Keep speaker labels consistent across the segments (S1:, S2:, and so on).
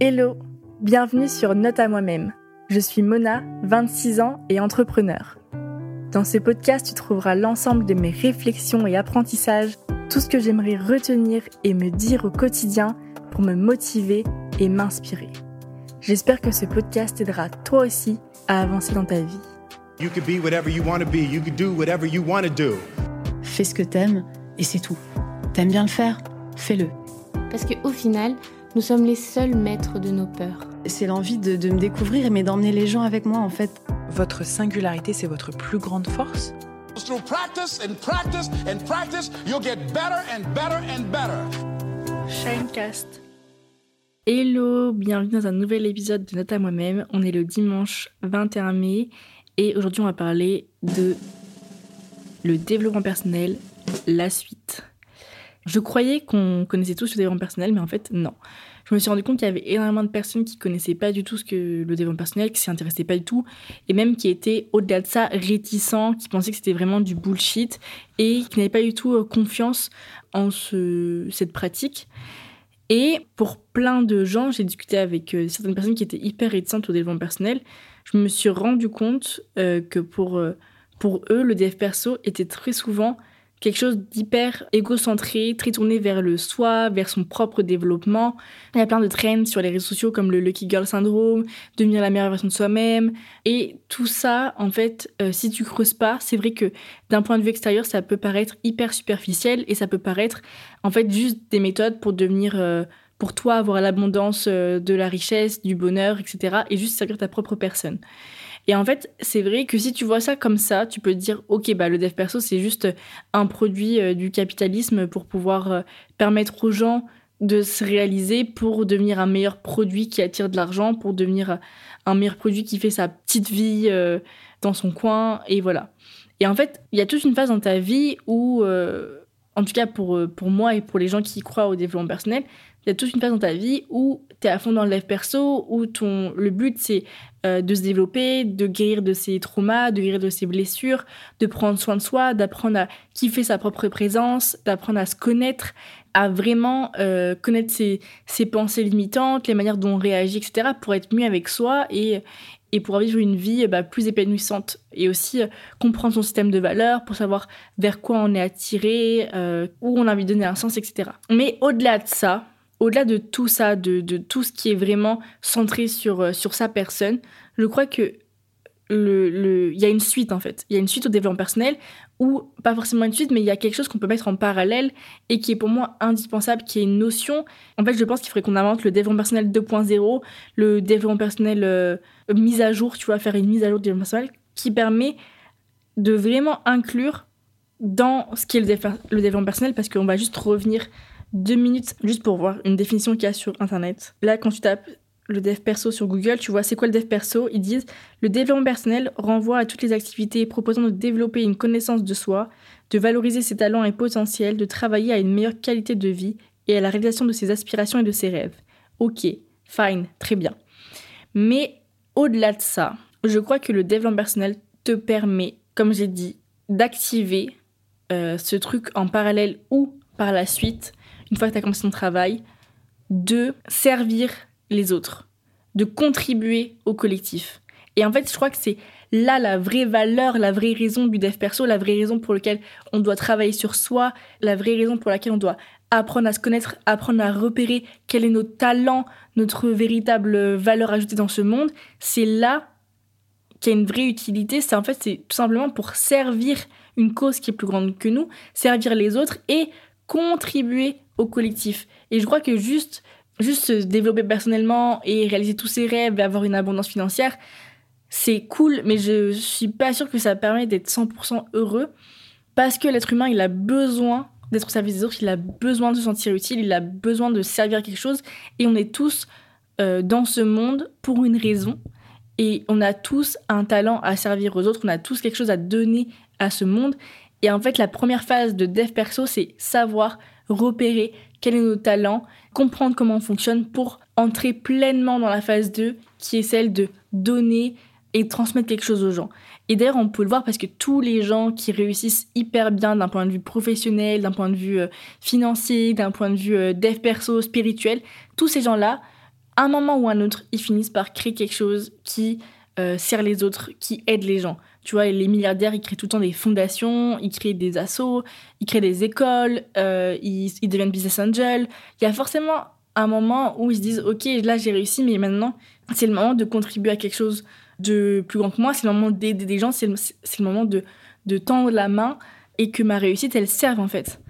S1: Hello, bienvenue sur Note à moi-même. Je suis Mona, 26 ans et entrepreneur. Dans ce podcast, tu trouveras l'ensemble de mes réflexions et apprentissages, tout ce que j'aimerais retenir et me dire au quotidien pour me motiver et m'inspirer. J'espère que ce podcast t'aidera toi aussi à avancer dans ta vie.
S2: You could be whatever you want to be. You could do whatever you want to do.
S3: Fais ce que t'aimes et c'est tout. T'aimes bien le faire? Fais-le.
S4: Parce qu'au final, nous sommes les seuls maîtres de nos peurs.
S3: C'est l'envie de, de me découvrir, mais d'emmener les gens avec moi en fait.
S5: Votre singularité, c'est votre plus grande force?
S2: Through practice and practice and practice, you'll get better and better and better.
S1: Shinecast. Hello, bienvenue dans un nouvel épisode de Note à moi-même. On est le dimanche 21 mai et aujourd'hui on va parler de le développement personnel, la suite. Je croyais qu'on connaissait tous le développement personnel, mais en fait non. Je me suis rendu compte qu'il y avait énormément de personnes qui connaissaient pas du tout ce que le développement personnel, qui s'y intéressaient pas du tout, et même qui étaient au-delà de ça réticents, qui pensaient que c'était vraiment du bullshit et qui n'avaient pas du tout euh, confiance en ce, cette pratique. Et pour plein de gens, j'ai discuté avec euh, certaines personnes qui étaient hyper réticentes au développement personnel. Je me suis rendu compte euh, que pour, pour eux, le dev perso était très souvent quelque chose d'hyper égocentré, très tourné vers le soi, vers son propre développement. Il y a plein de trends sur les réseaux sociaux comme le Lucky Girl Syndrome, devenir la meilleure version de soi-même. Et tout ça, en fait, euh, si tu creuses pas, c'est vrai que d'un point de vue extérieur, ça peut paraître hyper superficiel et ça peut paraître en fait juste des méthodes pour devenir... euh, pour toi avoir l'abondance euh, de la richesse, du bonheur, etc. et juste servir ta propre personne. Et en fait, c'est vrai que si tu vois ça comme ça, tu peux te dire, ok, bah le dev perso, c'est juste un produit euh, du capitalisme pour pouvoir euh, permettre aux gens de se réaliser pour devenir un meilleur produit qui attire de l'argent, pour devenir euh, un meilleur produit qui fait sa petite vie dans son coin, et voilà. Et en fait, il y a toute une phase dans ta vie où, en tout cas pour, pour moi et pour les gens qui croient au développement personnel, il y a toute une phase dans ta vie où tu es à fond dans le dev perso, où ton, le but c'est euh, de se développer, de guérir de ses traumas, de guérir de ses blessures, de prendre soin de soi, d'apprendre à kiffer sa propre présence, d'apprendre à se connaître, à vraiment euh, connaître ses, ses pensées limitantes, les manières dont on réagit, etc., pour être mieux avec soi et, et pour vivre une vie bah, plus épanouissante. Et aussi euh, comprendre son système de valeurs pour savoir vers quoi on est attiré, où on a envie de donner un sens, etc. Mais au-delà de ça, au-delà de tout ça, de, tout ce qui est vraiment centré sur, euh, sa personne, je crois que le, y a une suite en fait. Il y a une suite au développement personnel ou pas forcément une suite, mais il y a quelque chose qu'on peut mettre en parallèle et qui est pour moi indispensable, qui est une notion. En fait, je pense qu'il faudrait qu'on invente le développement personnel 2.0, le développement personnel euh, mise à jour, tu vois, faire une mise à jour du développement personnel qui permet de vraiment inclure dans ce qui est le, le développement personnel parce qu'on va juste revenir deux minutes juste pour voir une définition qu'il y a sur internet. Là, quand tu tapes le dev perso sur Google, tu vois c'est quoi le dev perso? Ils disent le développement personnel renvoie à toutes les activités proposant de développer une connaissance de soi, de valoriser ses talents et potentiels, de travailler à une meilleure qualité de vie et à la réalisation de ses aspirations et de ses rêves. Ok, fine, très bien. Mais au-delà de ça, je crois que le développement personnel te permet, comme j'ai dit, d'activer euh, ce truc en parallèle ou par la suite, une fois que tu as commencé ton travail, de servir les autres, de contribuer au collectif. Et en fait, je crois que c'est là la vraie valeur, la vraie raison du dev perso, la vraie raison pour laquelle on doit travailler sur soi, la vraie raison pour laquelle on doit apprendre à se connaître, apprendre à repérer quel est notre talent, notre véritable valeur ajoutée dans ce monde. C'est là qu'il y a une vraie utilité. C'est en fait, c'est tout simplement pour servir une cause qui est plus grande que nous, servir les autres et contribuer au collectif. Et je crois que juste, juste se développer personnellement et réaliser tous ses rêves et avoir une abondance financière, c'est cool, mais je suis pas sûre que ça permet d'être 100% heureux parce que l'être humain, il a besoin d'être au service des autres, il a besoin de se sentir utile, il a besoin de servir quelque chose et on est tous euh, dans ce monde pour une raison et on a tous un talent à servir aux autres, on a tous quelque chose à donner à ce monde. Et en fait, la première phase de dev perso, c'est savoir repérer quel est nos talents, comprendre comment on fonctionne pour entrer pleinement dans la phase 2, qui est celle de donner et transmettre quelque chose aux gens. Et d'ailleurs, on peut le voir parce que tous les gens qui réussissent hyper bien d'un point de vue professionnel, d'un point de vue euh, financier, d'un point de vue euh, dev perso, spirituel, tous ces gens-là, un moment ou un autre, ils finissent par créer quelque chose qui euh, sert les autres, qui aide les gens. Tu vois, les milliardaires, ils créent tout le temps des fondations, ils créent des assos, ils créent des écoles, euh, ils, deviennent business angels. Il y a forcément un moment où ils se disent, ok, là j'ai réussi, mais maintenant c'est le moment de contribuer à quelque chose de plus grand que moi, c'est le moment d'aider des gens, c'est le, c'est le moment de, de tendre la main et que ma réussite, elle serve en fait.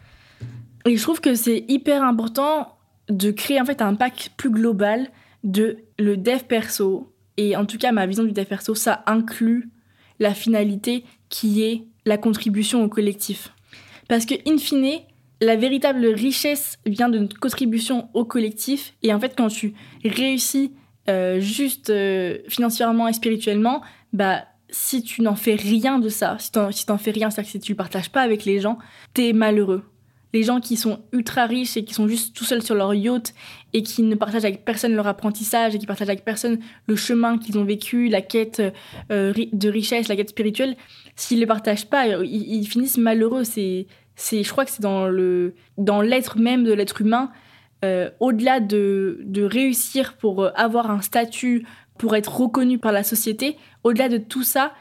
S1: Et je trouve que c'est hyper important de créer en fait un pack plus global de le dev perso. Et en tout cas, ma vision du dev perso, ça inclut la finalité qui est la contribution au collectif. Parce que, in fine, la véritable richesse vient de notre contribution au collectif. Et en fait, quand tu réussis euh, juste euh, financièrement et spirituellement, bah, si tu n'en fais rien de ça, si t'en si t'en fais rien, c'est-à-dire que si tu le partages pas avec les gens, t'es malheureux. Les gens qui sont ultra riches et qui sont juste tout seuls sur leur yacht et qui ne partagent avec personne leur apprentissage et qui partagent avec personne le chemin qu'ils ont vécu, la quête euh, de richesse, la quête spirituelle, s'ils le partagent pas, ils, ils finissent malheureux. C'est, c'est, je crois que c'est dans le, dans l'être même de l'être humain. euh, au-delà de, de réussir pour euh, avoir un statut, pour être reconnu par la société, au-delà de tout ça,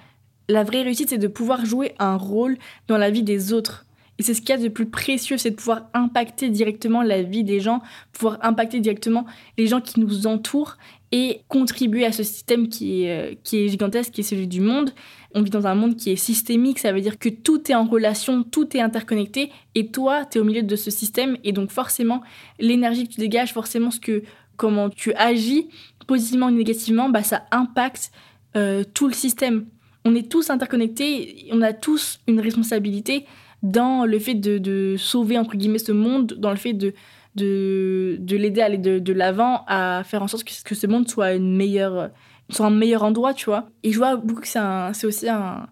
S1: la vraie réussite, c'est de pouvoir jouer un rôle dans la vie des autres. Et c'est ce qu'il y a de plus précieux, c'est de pouvoir impacter directement la vie des gens, pouvoir impacter directement les gens qui nous entourent et contribuer à ce système qui est, euh, gigantesque, qui est celui du monde. On vit dans un monde qui est systémique, ça veut dire que tout est en relation, tout est interconnecté, et toi, tu es au milieu de ce système, et donc forcément, l'énergie que tu dégages, forcément, ce que, comment tu agis, positivement ou négativement, bah, ça impacte euh, tout le système. On est tous interconnectés, on a tous une responsabilité dans le fait de, sauver, entre guillemets, ce monde, dans le fait de, de, de l'aider à aller de, l'avant, à faire en sorte que, que ce monde soit, une meilleure, soit un meilleur endroit, tu vois. Et je vois beaucoup que c'est aussi un-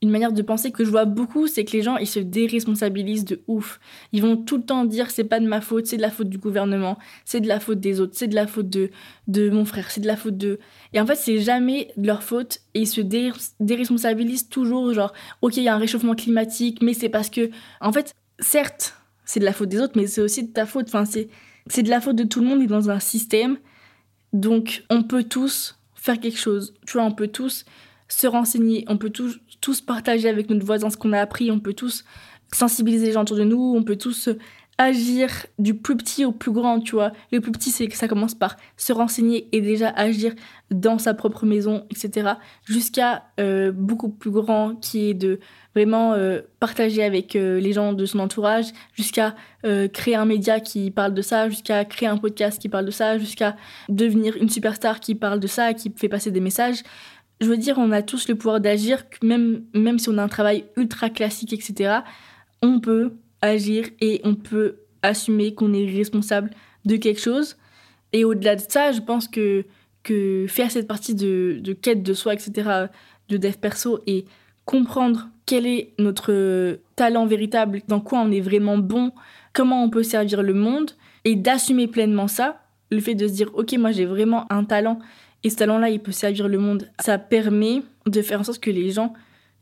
S1: une manière de penser que je vois beaucoup, c'est que les gens, ils se déresponsabilisent de ouf. Ils vont tout le temps dire, c'est pas de ma faute, c'est de la faute du gouvernement, c'est de la faute des autres, c'est de la faute de, de mon frère, c'est de la faute de... Et en fait, c'est jamais de leur faute et ils se dé- déresponsabilisent toujours, genre, ok, il y a un réchauffement climatique, mais c'est parce que... En fait, certes, c'est de la faute des autres, mais c'est aussi de ta faute. Enfin, c'est, de la faute de tout le monde et dans un système. Donc, on peut tous faire quelque chose. Tu vois, on peut tous se renseigner, on peut tous, tous partager avec notre voisin ce qu'on a appris, on peut tous sensibiliser les gens autour de nous, on peut tous agir du plus petit au plus grand, tu vois. Le plus petit, c'est que ça commence par se renseigner et déjà agir dans sa propre maison, etc. Jusqu'à euh, beaucoup plus grand qui est de vraiment euh, partager avec euh, les gens de son entourage, jusqu'à euh, créer un média qui parle de ça, jusqu'à créer un podcast qui parle de ça, jusqu'à devenir une superstar qui parle de ça, qui fait passer des messages. Je veux dire, on a tous le pouvoir d'agir, même, même si on a un travail ultra classique, etc. On peut agir et on peut assumer qu'on est responsable de quelque chose. Et au-delà de ça, je pense que, que faire cette partie de, de quête de soi, etc., de dev perso et comprendre quel est notre talent véritable, dans quoi on est vraiment bon, comment on peut servir le monde, et d'assumer pleinement ça, le fait de se dire, ok, moi j'ai vraiment un talent, et ce talent-là, il peut servir le monde, ça permet de faire en sorte que les gens,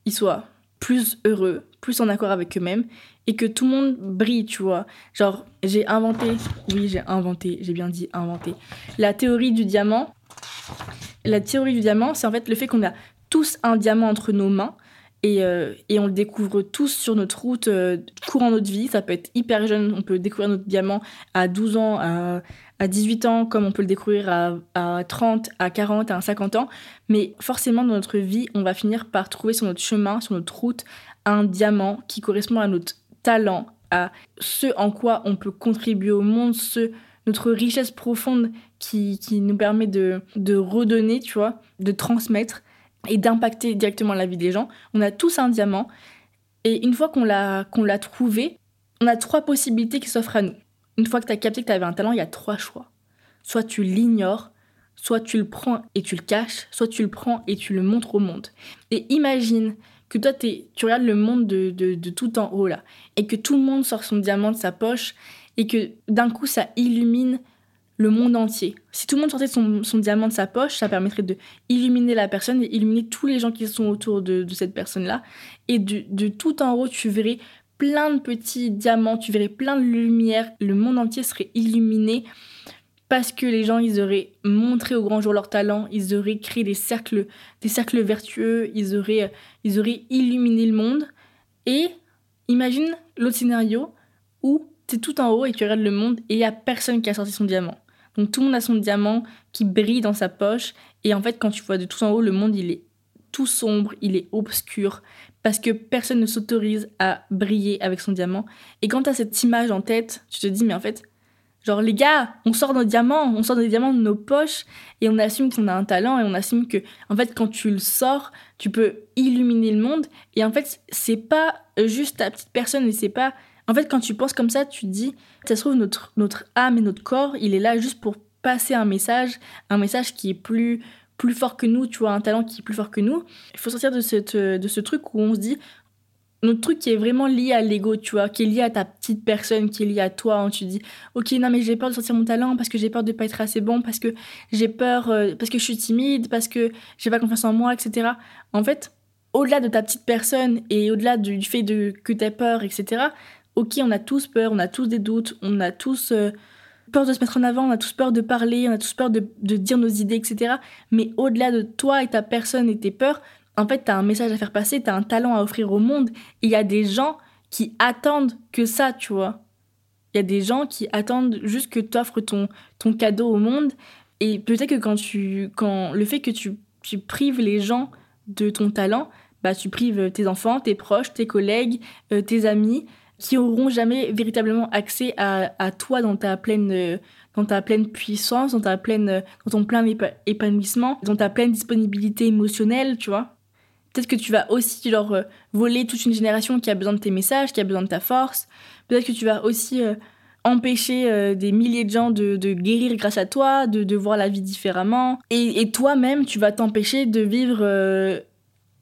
S1: ils soient plus heureux, plus en accord avec eux-mêmes, et que tout le monde brille, tu vois. Genre, j'ai inventé, oui, j'ai inventé, j'ai bien dit inventé, la théorie du diamant. La théorie du diamant, c'est en fait le fait qu'on a tous un diamant entre nos mains, et, euh, et on le découvre tous sur notre route euh, courant notre vie. Ça peut être hyper jeune, on peut découvrir notre diamant à 12 ans, à, à 18 ans, comme on peut le découvrir à, à 30, à 40, à 50 ans. Mais forcément, dans notre vie, on va finir par trouver sur notre chemin, sur notre route, un diamant qui correspond à notre talent, à ce en quoi on peut contribuer au monde, ce, notre richesse profonde qui, qui nous permet de, de redonner, tu vois, de transmettre et d'impacter directement la vie des gens. On a tous un diamant. Et une fois qu'on l'a qu'on l'a trouvé, on a trois possibilités qui s'offrent à nous. Une fois que tu as capté que tu avais un talent, il y a trois choix. Soit tu l'ignores, soit tu le prends et tu le caches, soit tu le prends et tu le montres au monde. Et imagine que toi, t'es- tu regardes le monde de, de, de tout en haut là, et que tout le monde sort son diamant de sa poche, et que d'un coup, ça illumine le monde entier. Si tout le monde sortait son, son diamant de sa poche, ça permettrait de illuminer la personne et illuminer tous les gens qui sont autour de, cette personne-là. Et de, de tout en haut, tu verrais plein de petits diamants, tu verrais plein de lumière, le monde entier serait illuminé parce que les gens, ils auraient montré au grand jour leur talent, ils auraient créé des cercles, des cercles vertueux, ils auraient, ils auraient illuminé le monde. Et imagine l'autre scénario où tu es tout en haut et tu regardes le monde et il n'y a personne qui a sorti son diamant. Donc tout le monde a son diamant qui brille dans sa poche. Et en fait, quand tu vois de tout en haut, le monde, il est tout sombre, il est obscur, parce que personne ne s'autorise à briller avec son diamant. Et quand tu as cette image en tête, tu te dis, mais en fait, Genre, les gars, on sort nos diamants, on sort des diamants de nos poches et on assume qu'on a un talent et on assume que, en fait, quand tu le sors, tu peux illuminer le monde. Et en fait, c'est pas juste ta petite personne et c'est pas. En fait, quand tu penses comme ça, tu te dis, ça se trouve, notre, notre âme et notre corps, il est là juste pour passer un message, un message qui est plus plus fort que nous, tu vois, un talent qui est plus fort que nous. Il faut sortir de, cette, de ce truc où on se dit, notre truc qui est vraiment lié à l'ego, tu vois, qui est lié à ta petite personne, qui est lié à toi. Hein. Tu dis, ok, non, mais j'ai peur de sortir mon talent parce que j'ai peur de pas être assez bon, parce que j'ai peur, euh, parce que je suis timide, parce que j'ai pas confiance en moi, etc. En fait, au-delà de ta petite personne et au-delà du fait de, que tu as peur, etc., ok, on a tous peur, on a tous des doutes, on a tous euh, peur de se mettre en avant, on a tous peur de parler, on a tous peur de, dire nos idées, etc. Mais au-delà de toi et ta personne et tes peurs, en fait, tu as un message à faire passer, tu as un talent à offrir au monde. Il y a des gens qui attendent que ça, tu vois. Il y a des gens qui attendent juste que tu offres ton, ton cadeau au monde. Et peut-être que quand tu. Quand le fait que tu, tu prives les gens de ton talent, bah, tu prives tes enfants, tes proches, tes collègues, euh, tes amis, qui auront jamais véritablement accès à, toi dans ta pleine. dans ta pleine puissance, dans ta pleine, dans ton plein épanouissement, dans ta pleine disponibilité émotionnelle, tu vois. Peut-être que tu vas aussi leur euh, voler toute une génération qui a besoin de tes messages, qui a besoin de ta force. Peut-être que tu vas aussi euh, empêcher euh, des milliers de gens de, guérir grâce à toi, de, voir la vie différemment. Et, toi-même, tu vas t'empêcher de vivre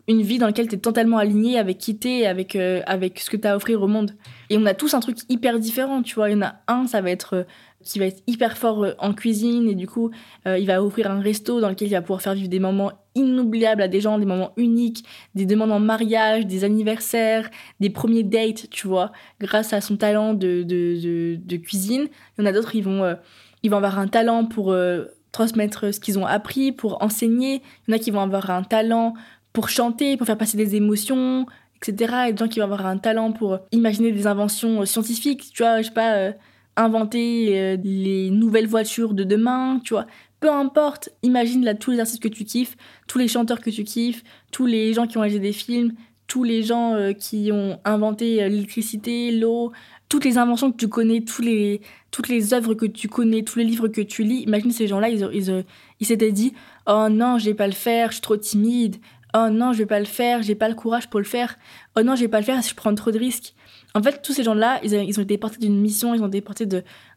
S1: une vie dans laquelle tu es totalement aligné avec qui t'es, avec, avec ce que tu as à offrir au monde. Et on a tous un truc hyper différent, tu vois. Il y en a un, ça va être qui va être hyper fort en cuisine et du coup il va ouvrir un resto dans lequel il va pouvoir faire vivre des moments inoubliables à des gens, des moments uniques, des demandes en mariage, des anniversaires, des premiers dates, tu vois, grâce à son talent de, de, de, cuisine. Il y en a d'autres, ils vont, euh, ils vont avoir un talent pour euh, transmettre ce qu'ils ont appris, pour enseigner. Il y en a qui vont avoir un talent pour chanter, pour faire passer des émotions, etc. Et des gens qui vont avoir un talent pour imaginer des inventions euh, scientifiques, tu vois, je sais pas, inventer les nouvelles voitures de demain, tu vois peu importe, imagine là tous les artistes que tu kiffes, tous les chanteurs que tu kiffes, tous les gens qui ont réalisé des films, tous les gens euh, qui ont inventé euh, l'électricité, l'eau, toutes les inventions que tu connais, tous les, toutes les œuvres que tu connais, tous les livres que tu lis. Imagine ces gens-là, ils, ils, ils s'étaient dit Oh non, je vais pas le faire, je suis trop timide. Oh non, je vais pas le faire, j'ai pas le courage pour le faire. Oh non, je vais pas le faire, je prends trop de risques. En fait, tous ces gens-là, ils, ont été portés d'une mission, ils ont été portés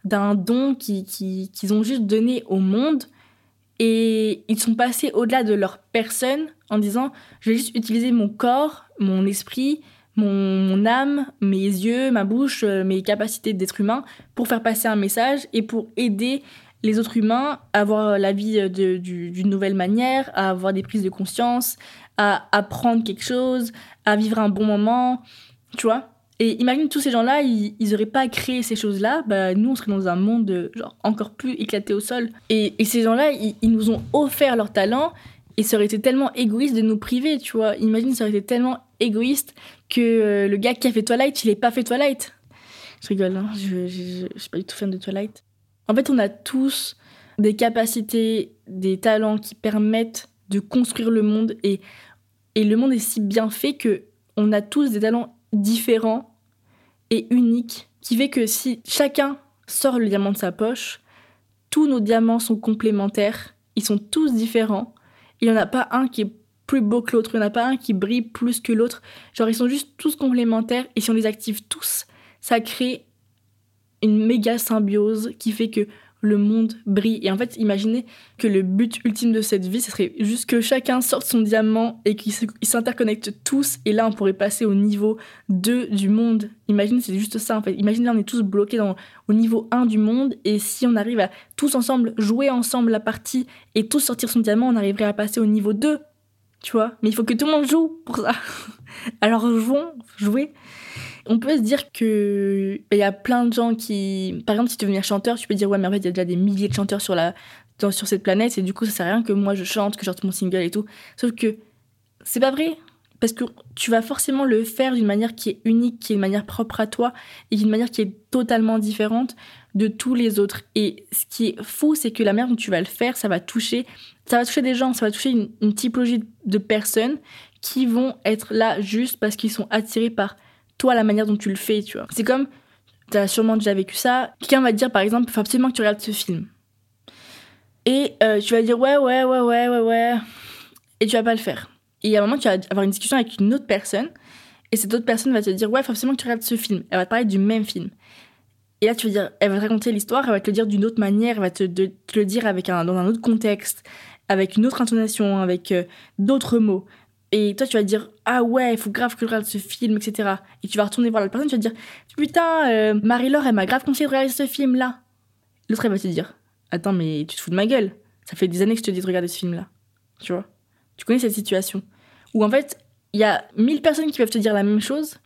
S1: d'un don qu'ils qui, ont juste donné au monde et ils sont passés au-delà de leur personne en disant je vais juste utiliser mon corps, mon esprit, mon, âme, mes yeux, ma bouche, euh, mes capacités d'être humain pour faire passer un message et pour aider les autres humains à voir la vie d'une nouvelle manière, à avoir des prises de conscience, à apprendre quelque chose, à vivre un bon moment, tu vois. Et imagine tous ces gens-là, ils, ils auraient pas créé ces choses-là, bah, nous on serait dans un monde genre encore plus éclaté au sol. Et, ces gens-là, ils, nous ont offert leur talent et ça aurait été tellement égoïste de nous priver, tu vois. Imagine, ça aurait été tellement égoïste que euh, le gars qui a fait Twilight, il ait pas fait Twilight. Je rigole, hein, je, je, je suis pas du tout fan de Twilight. En fait, on a tous des capacités, des talents qui permettent de construire le monde et, et le monde est si bien fait que on a tous des talents différent et unique qui fait que si chacun sort le diamant de sa poche, tous nos diamants sont complémentaires, ils sont tous différents. Il n'y en a pas un qui est plus beau que l'autre, il n'y en a pas un qui brille plus que l'autre. Genre, ils sont juste tous complémentaires et si on les active tous, ça crée une méga symbiose qui fait que le monde brille. Et en fait, imaginez que le but ultime de cette vie, ce serait juste que chacun sorte son diamant et qu'ils s'interconnectent tous. Et là, on pourrait passer au niveau 2 du monde. Imaginez, c'est juste ça en fait. Imaginez, on est tous bloqués dans, au niveau 1 du monde. Et si on arrive à tous ensemble jouer ensemble la partie et tous sortir son diamant, on arriverait à passer au niveau 2. Tu vois? Mais il faut que tout le monde joue pour ça. Alors jouons, jouez. On peut se dire que il y a plein de gens qui, par exemple, si tu veux devenir chanteur, tu peux dire ouais, mais en fait, il y a déjà des milliers de chanteurs sur la sur cette planète et du coup, ça sert à rien que moi je chante, que je mon single et tout. Sauf que c'est pas vrai parce que tu vas forcément le faire d'une manière qui est unique, qui est une manière propre à toi et d'une manière qui est totalement différente de tous les autres. Et ce qui est fou, c'est que la manière dont tu vas le faire, ça va toucher, ça va toucher des gens, ça va toucher une typologie de personnes qui vont être là juste parce qu'ils sont attirés par toi, la manière dont tu le fais, tu vois. C'est comme, tu as sûrement déjà vécu ça, quelqu'un va te dire par exemple, il faut absolument que tu regardes ce film. Et euh, tu vas dire ouais, ouais, ouais, ouais, ouais, ouais. Et tu vas pas le faire. Et à un moment, tu vas avoir une discussion avec une autre personne. Et cette autre personne va te dire ouais, faut absolument que tu regardes ce film. Elle va te parler du même film. Et là, tu vas dire, elle va te raconter l'histoire, elle va te le dire d'une autre manière, elle va te le dire avec un, dans un autre contexte, avec une autre intonation, avec euh, d'autres mots. Et toi, tu vas dire, ah ouais, il faut grave que je regarde ce film, etc. Et tu vas retourner voir l'autre personne, tu vas dire, putain, euh, Marie-Laure, elle m'a grave conseillé de regarder ce film-là. L'autre, elle va te dire, attends, mais tu te fous de ma gueule. Ça fait des années que je te dis de regarder ce film-là. Tu vois? Tu connais cette situation Où en fait, il y a mille personnes qui peuvent te dire la même chose,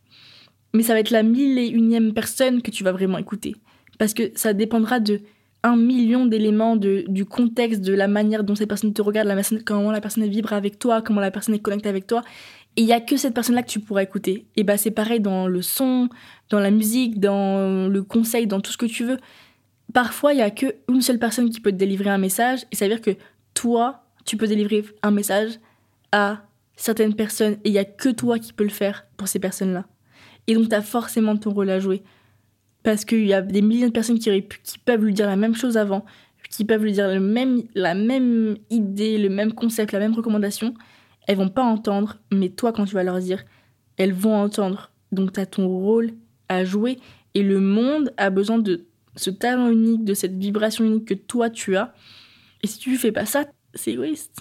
S1: mais ça va être la mille et unième personne que tu vas vraiment écouter. Parce que ça dépendra de un million d'éléments du contexte, de la manière dont cette personne te regarde, la personne, comment la personne vibre avec toi, comment la personne est connectée avec toi. Et il y a que cette personne-là que tu pourras écouter. Et bah c'est pareil dans le son, dans la musique, dans le conseil, dans tout ce que tu veux. Parfois, il y a que une seule personne qui peut te délivrer un message, et ça veut dire que toi, tu peux délivrer un message à certaines personnes, et il y a que toi qui peux le faire pour ces personnes-là. Et donc, tu as forcément ton rôle à jouer. Parce qu'il y a des millions de personnes qui, qui peuvent lui dire la même chose avant, qui peuvent lui dire la même idée, le même concept, la même recommandation. Elles vont pas entendre, mais toi, quand tu vas leur dire, elles vont entendre. Donc, tu as ton rôle à jouer. Et le monde a besoin de ce talent unique, de cette vibration unique que toi, tu as. Et si tu fais pas ça, c'est égoïste.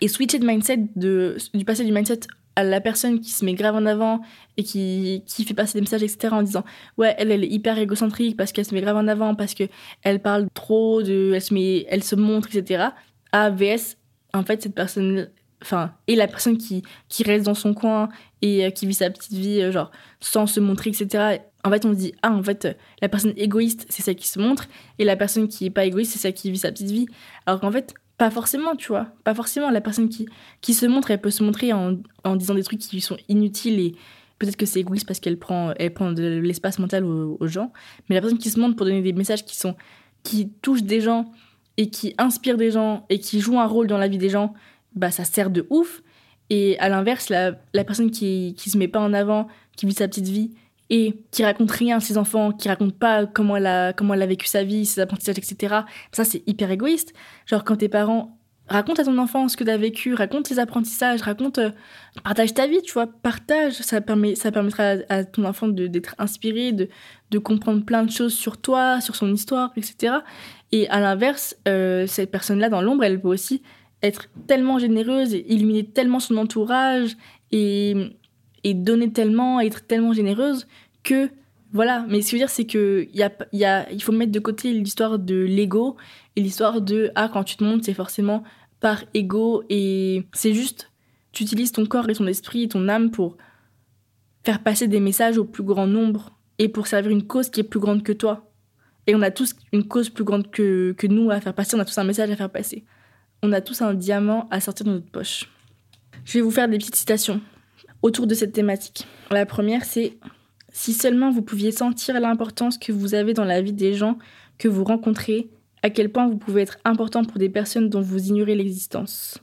S1: Et switcher de mindset, de, du passer du mindset à la personne qui se met grave en avant et qui, qui fait passer des messages, etc., en disant ouais, elle, elle est hyper égocentrique parce qu'elle se met grave en avant, parce que elle parle trop, de, elle, se met, elle se montre, etc. À VS, en fait, cette personne, enfin, et la personne qui, qui reste dans son coin et euh, qui vit sa petite vie, euh, genre, sans se montrer, etc. En fait, on dit, ah, en fait, la personne égoïste, c'est celle qui se montre, et la personne qui est pas égoïste, c'est celle qui vit sa petite vie. Alors qu'en fait, pas forcément, tu vois. Pas forcément. La personne qui, qui se montre, elle peut se montrer en, en disant des trucs qui lui sont inutiles et peut-être que c'est égoïste parce qu'elle prend, elle prend de l'espace mental aux, gens. Mais la personne qui se montre pour donner des messages qui sont, qui touchent des gens et qui inspirent des gens et qui jouent un rôle dans la vie des gens, bah, ça sert de ouf. Et à l'inverse, la, la personne qui, qui se met pas en avant, qui vit sa petite vie et qui raconte rien à ses enfants, qui raconte pas comment elle a, comment elle a vécu sa vie, ses apprentissages, etc. Ça, c'est hyper égoïste. Genre, quand tes parents racontent à ton enfant ce que tu as vécu, raconte tes apprentissages, raconte, euh, partage ta vie, tu vois, partage. Ça, permet, ça permettra à, ton enfant d'être inspiré, de, de comprendre plein de choses sur toi, sur son histoire, etc. Et à l'inverse, euh, cette personne-là dans l'ombre, elle peut aussi être tellement généreuse et illuminer tellement son entourage et, et donner tellement, être tellement généreuse que voilà. Mais ce que je veux dire, c'est que y a, il faut mettre de côté l'histoire de l'ego et l'histoire de ah quand tu te montes, c'est forcément par ego et c'est juste tu utilises ton corps et ton esprit et ton âme pour faire passer des messages au plus grand nombre et pour servir une cause qui est plus grande que toi. Et on a tous une cause plus grande que, que nous à faire passer, on a tous un message à faire passer. On a tous un diamant à sortir de notre poche. Je vais vous faire des petites citations autour de cette thématique. La première, c'est Si seulement vous pouviez sentir l'importance que vous avez dans la vie des gens que vous rencontrez, à quel point vous pouvez être important pour des personnes dont vous ignorez l'existence.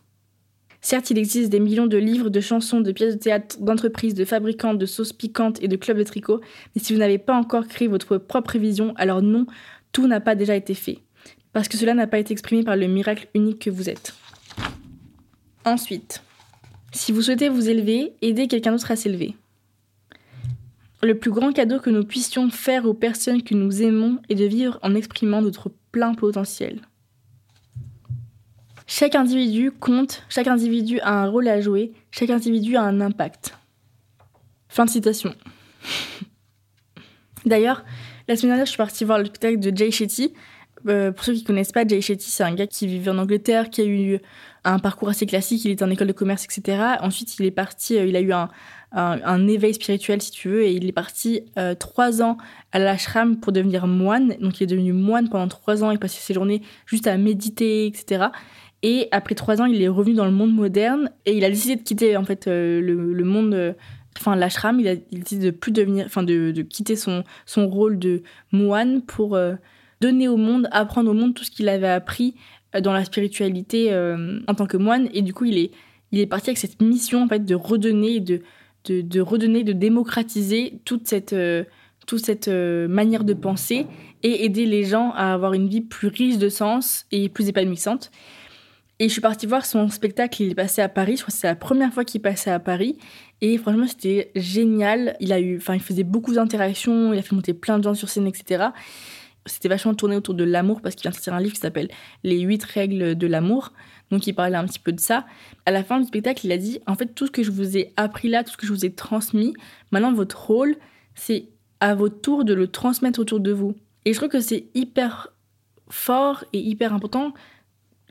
S1: Certes, il existe des millions de livres, de chansons, de pièces de théâtre, d'entreprises, de fabricants, de sauces piquantes et de clubs de tricot, mais si vous n'avez pas encore créé votre propre vision, alors non, tout n'a pas déjà été fait. Parce que cela n'a pas été exprimé par le miracle unique que vous êtes. Ensuite, si vous souhaitez vous élever, aidez quelqu'un d'autre à s'élever. Le plus grand cadeau que nous puissions faire aux personnes que nous aimons est de vivre en exprimant notre plein potentiel. Chaque individu compte, chaque individu a un rôle à jouer, chaque individu a un impact. Fin de citation. D'ailleurs, la semaine dernière, je suis partie voir le spectacle de Jay Shetty. Euh, pour ceux qui connaissent pas, Jay Shetty, c'est un gars qui vivait en Angleterre, qui a eu un parcours assez classique. Il était en école de commerce, etc. Ensuite, il est parti, euh, il a eu un, un, éveil spirituel, si tu veux, et il est parti euh, trois ans à l'ashram pour devenir moine. Donc, il est devenu moine pendant trois ans. Il passait ses journées juste à méditer, etc. Et après trois ans, il est revenu dans le monde moderne et il a décidé de quitter en fait le, le, monde enfin l'ashram, il a, il décide de plus devenir, enfin de, de, quitter son, son rôle de moine pour donner au monde, apprendre au monde tout ce qu'il avait appris euh, dans la spiritualité euh, en tant que moine. Et du coup, il est, il est parti avec cette mission en fait de redonner, de, de, redonner, de démocratiser toute cette, euh, toute cette manière de penser et aider les gens à avoir une vie plus riche de sens et plus épanouissante. Et je suis partie voir son spectacle, il est passé à Paris, je crois que c'est la première fois qu'il passait à Paris. Et franchement, c'était génial. Il a eu, enfin, il faisait beaucoup d'interactions, il a fait monter plein de gens sur scène, etc c'était vachement tourné autour de l'amour parce qu'il vient de sortir un livre qui s'appelle Les huit règles de l'amour. Donc il parlait un petit peu de ça. À la fin du spectacle, il a dit en fait tout ce que je vous ai appris là, tout ce que je vous ai transmis, maintenant votre rôle, c'est à votre tour de le transmettre autour de vous. Et je trouve que c'est hyper fort et hyper important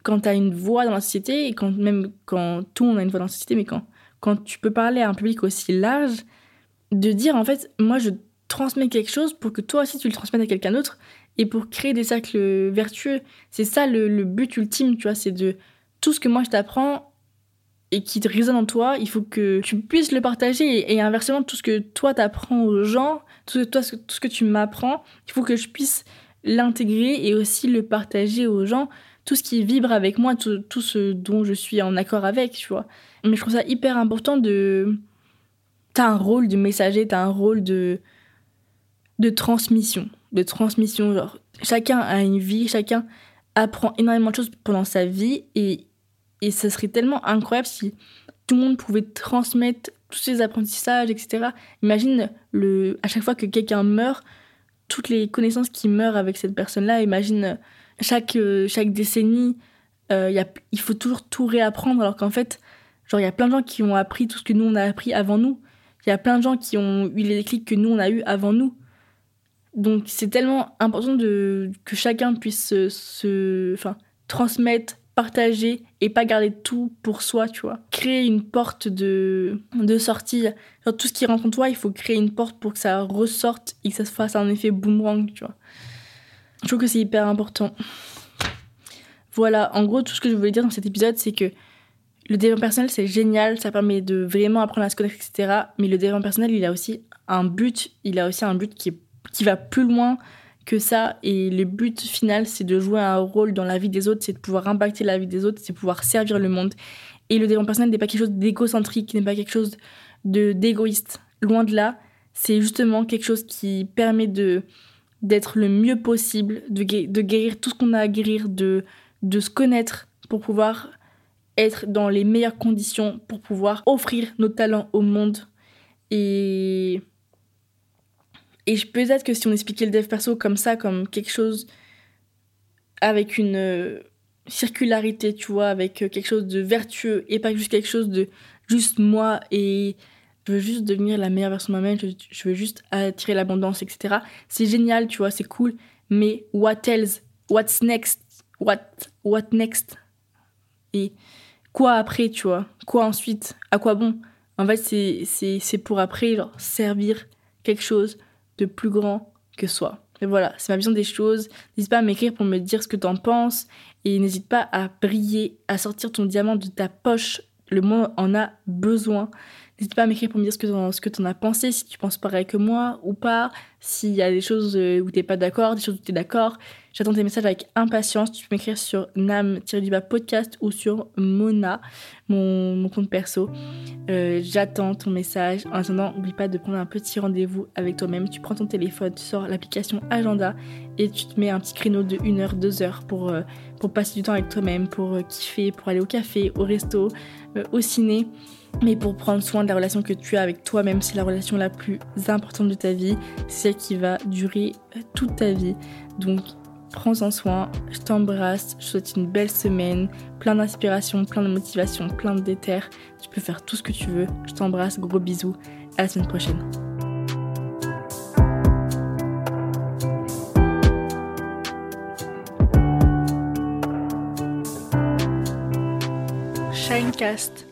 S1: quand tu as une voix dans la société et quand même quand tout le monde a une voix dans la société, mais quand quand tu peux parler à un public aussi large, de dire en fait moi je transmets quelque chose pour que toi aussi tu le transmettes à quelqu'un d'autre et pour créer des cercles vertueux. C'est ça le, but ultime, tu vois, c'est de tout ce que moi je t'apprends et qui te résonne en toi, il faut que tu puisses le partager et, inversement tout ce que toi t'apprends aux gens, tout, ce, toi, tout ce que tu m'apprends, il faut que je puisse l'intégrer et aussi le partager aux gens, tout ce qui vibre avec moi, tout, tout ce dont je suis en accord avec, tu vois. Mais je trouve ça hyper important de... T'as un rôle de messager, t'as un rôle de de transmission. De transmission, genre, chacun a une vie, chacun apprend énormément de choses pendant sa vie et, et ça serait tellement incroyable si tout le monde pouvait transmettre tous ses apprentissages, etc. Imagine le, à chaque fois que quelqu'un meurt, toutes les connaissances qui meurent avec cette personne-là. Imagine chaque, chaque décennie, euh, il faut toujours tout réapprendre alors qu'en fait, genre, il y a plein de gens qui ont appris tout ce que nous, on a appris avant nous. Il y a plein de gens qui ont eu les déclics que nous, on a eu avant nous. Donc c'est tellement important de, que chacun puisse se, enfin, transmettre, partager et pas garder tout pour soi, tu vois. Créer une porte de, de sortie. tout ce qui rentre en toi, il faut créer une porte pour que ça ressorte et que ça se fasse un effet boomerang, tu vois. Je trouve que c'est hyper important. Voilà, en gros, tout ce que je voulais dire dans cet épisode, c'est que le développement personnel, c'est génial, ça permet de vraiment apprendre à se connaître, etc. Mais le développement personnel, il a aussi un but, il a aussi un but qui est qui va plus loin que ça. Et le but final, c'est de jouer un rôle dans la vie des autres, c'est de pouvoir impacter la vie des autres, c'est de pouvoir servir le monde. Et le développement personnel n'est pas quelque chose d'égocentrique, n'est pas quelque chose de d'égoïste. Loin de là, c'est justement quelque chose qui permet de d'être le mieux possible, de, de guérir tout ce qu'on a à guérir, de, de se connaître pour pouvoir être dans les meilleures conditions, pour pouvoir offrir nos talents au monde. Et et peut-être que si on expliquait le dev perso comme ça, comme quelque chose avec une euh, circularité, tu vois, avec euh, quelque chose de vertueux et pas juste quelque chose de juste moi et je veux juste devenir la meilleure version de moi-même, je, veux juste attirer l'abondance, etc. C'est génial, tu vois, c'est cool, mais what else? What's next? What, what next? Et quoi après, tu vois? Quoi ensuite? À quoi bon? En fait, c'est pour après, genre, servir quelque chose plus grand que soi. Et voilà, c'est ma vision des choses. N'hésite pas à m'écrire pour me dire ce que tu en penses et n'hésite pas à briller, à sortir ton diamant de ta poche. Le monde en a besoin. N'hésite pas à m'écrire pour me dire ce que tu en as pensé, si tu penses pareil que moi ou pas, s'il y a des choses euh, où tu n'es pas d'accord, des choses où tu es d'accord. J'attends tes messages avec impatience. Tu peux m'écrire sur nam-podcast ou sur Mona, mon, compte perso. Euh, j'attends ton message. En attendant, n'oublie pas de prendre un petit rendez-vous avec toi-même. Tu prends ton téléphone, tu sors l'application Agenda et tu te mets un petit créneau de 1 heure, 2 heures pour, euh, pour passer du temps avec toi-même, pour kiffer, pour aller au café, au resto, au ciné mais pour prendre soin de la relation que tu as avec toi-même, c'est la relation la plus importante de ta vie, c'est celle qui va durer euh, toute ta vie. Donc prends-en soin, je t'embrasse, je te souhaite une belle semaine, plein d'inspiration, plein de motivation, plein de déter. Tu peux faire tout ce que tu veux. Je t'embrasse, gros bisous, à la semaine prochaine. Shinecast